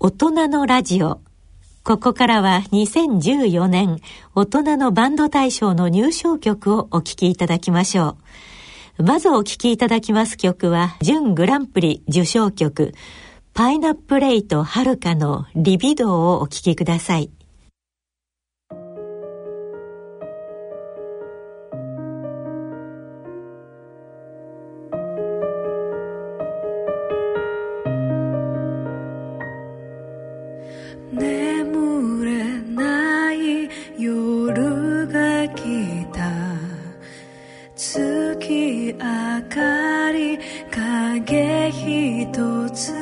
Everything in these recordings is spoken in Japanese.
大人のラジオ。ここからは2014年大人のバンド大賞の入賞曲をお聴きいただきましょう。まずお聴きいただきます曲は、準グランプリ受賞曲、パイナップレイとはるかのリビドーをお聴きください。つ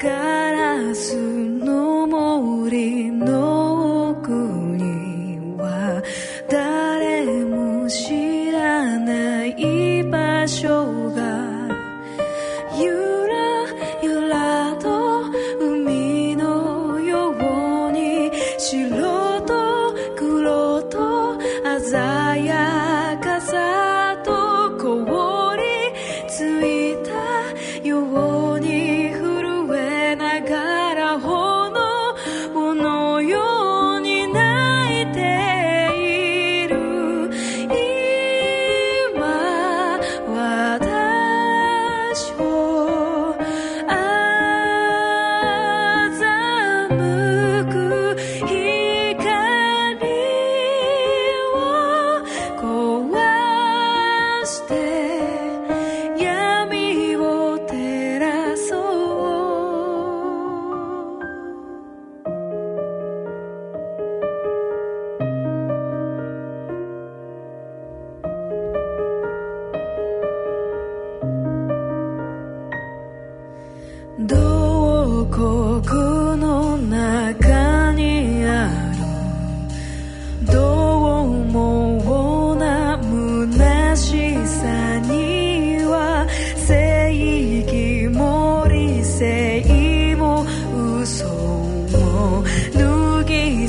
ガラスの森。で。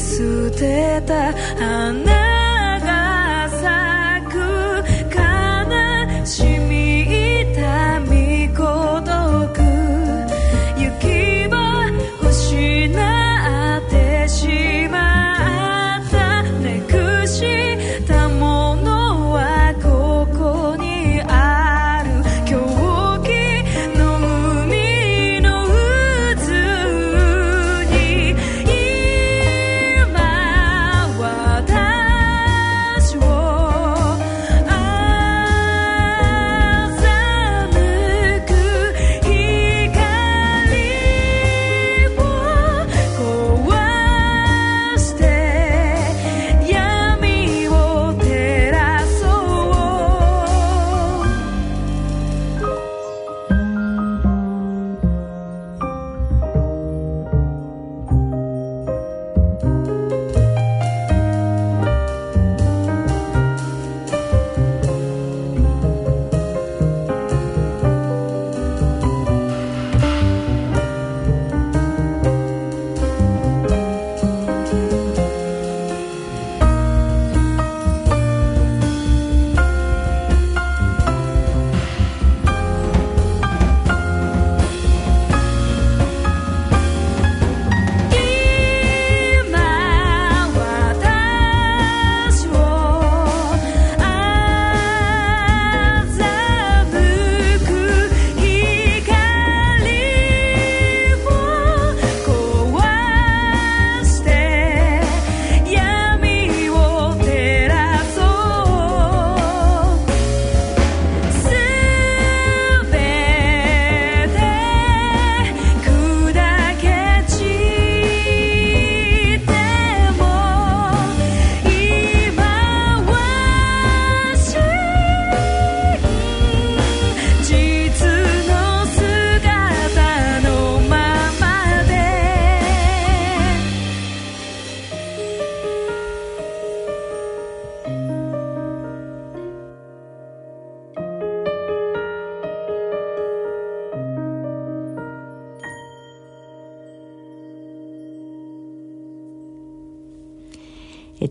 捨てた花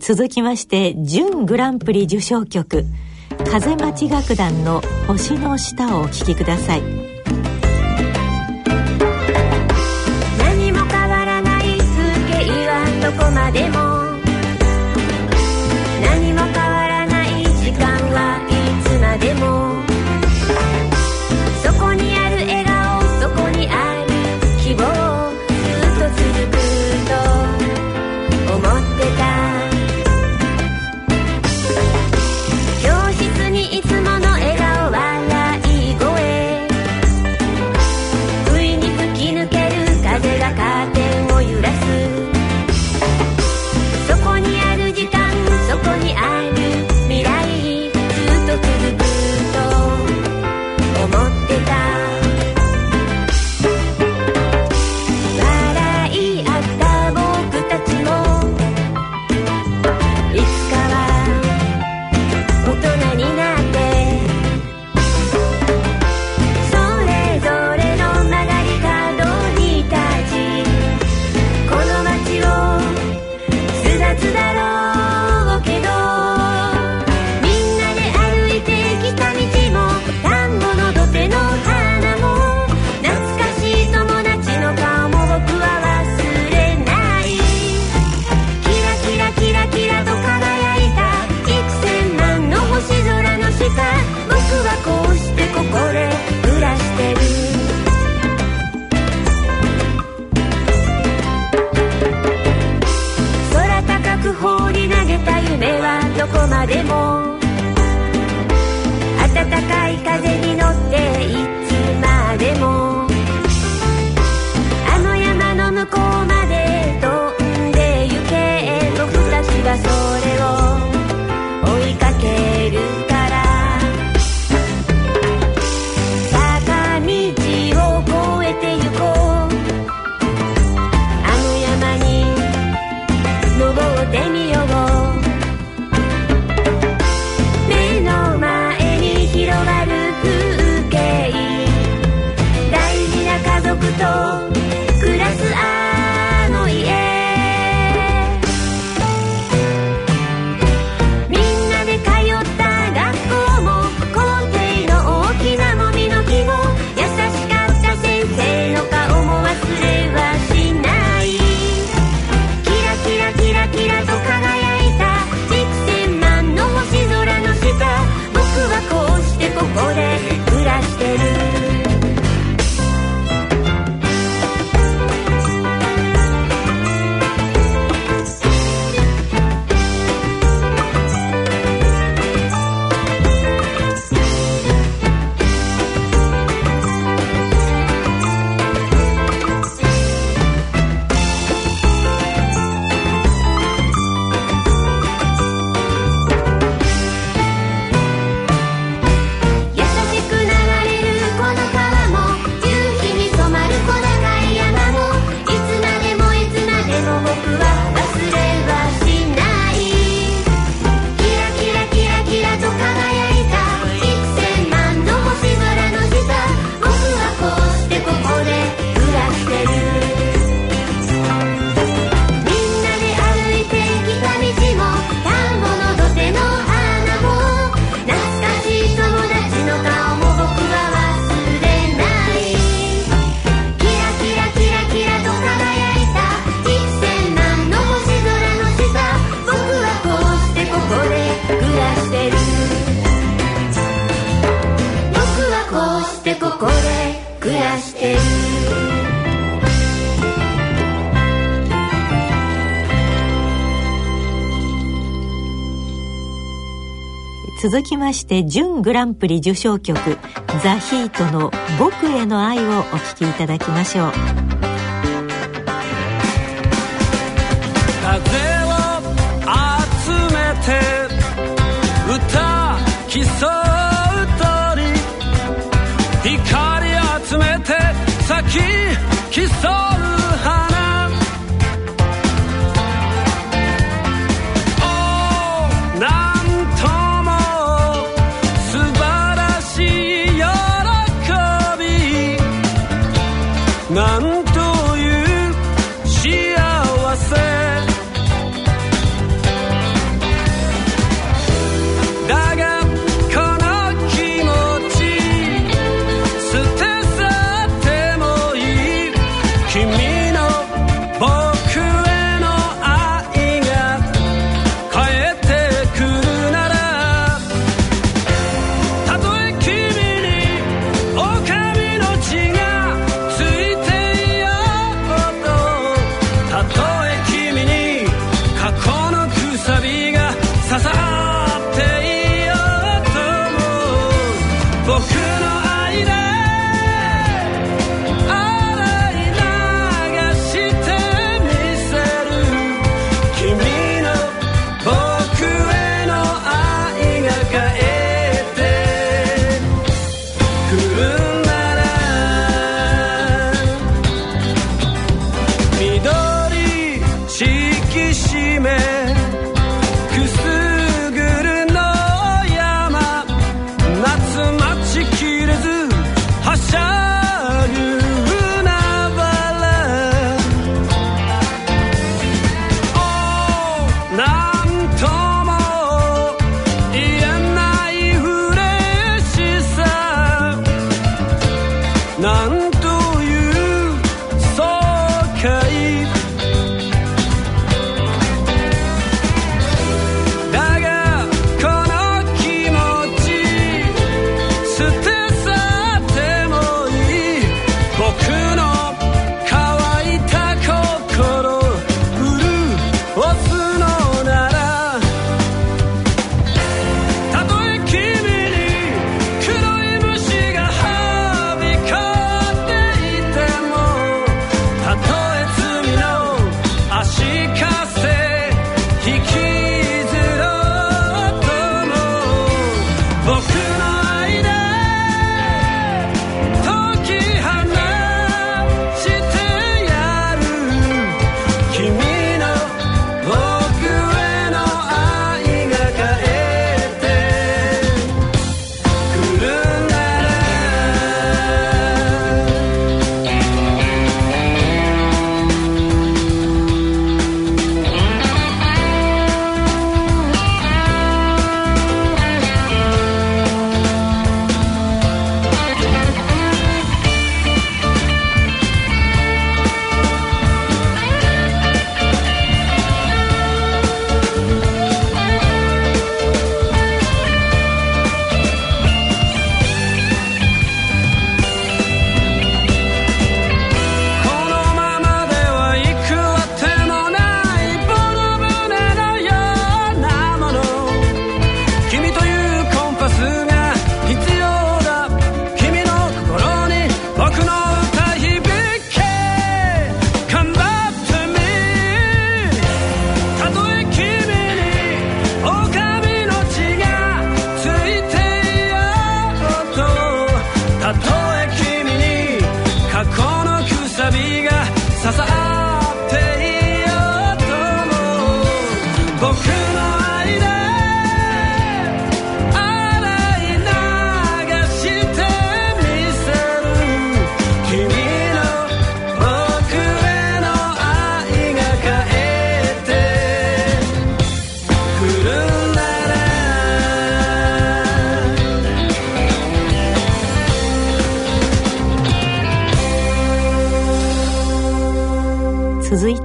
続きまして準グランプリ受賞曲風町楽団の「星の下」をお聴きください。何も変わらない風景はどこまでもまでも。暖かい風続きまして準グランプリ受賞曲ザ・ヒートの「僕への愛」をお聴きいただきましょう。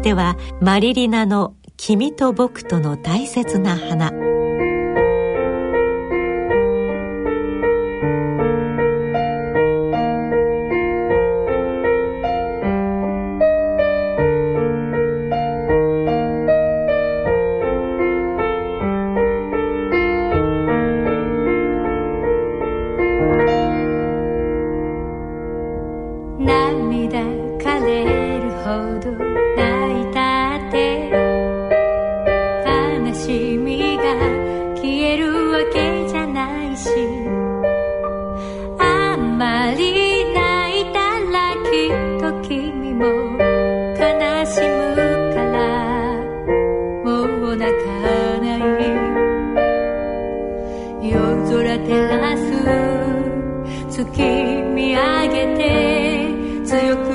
てはマリリナの「君と僕との大切な花」泣かない。夜空照らす。月見上げて。強く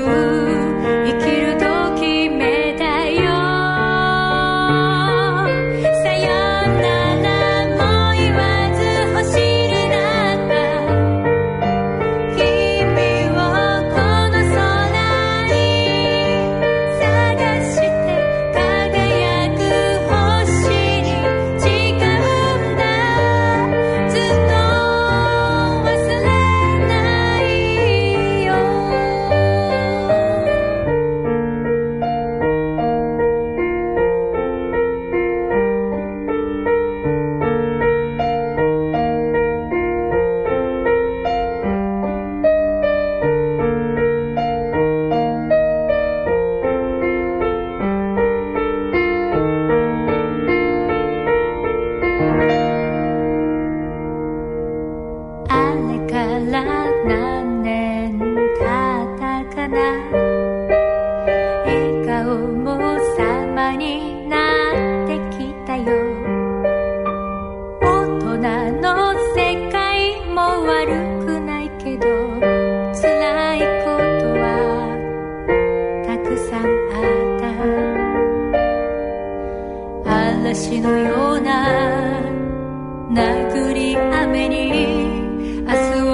嵐のような殴り雨に明日を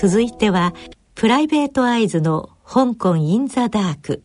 続いてはプライベートアイズの香港インザダーク。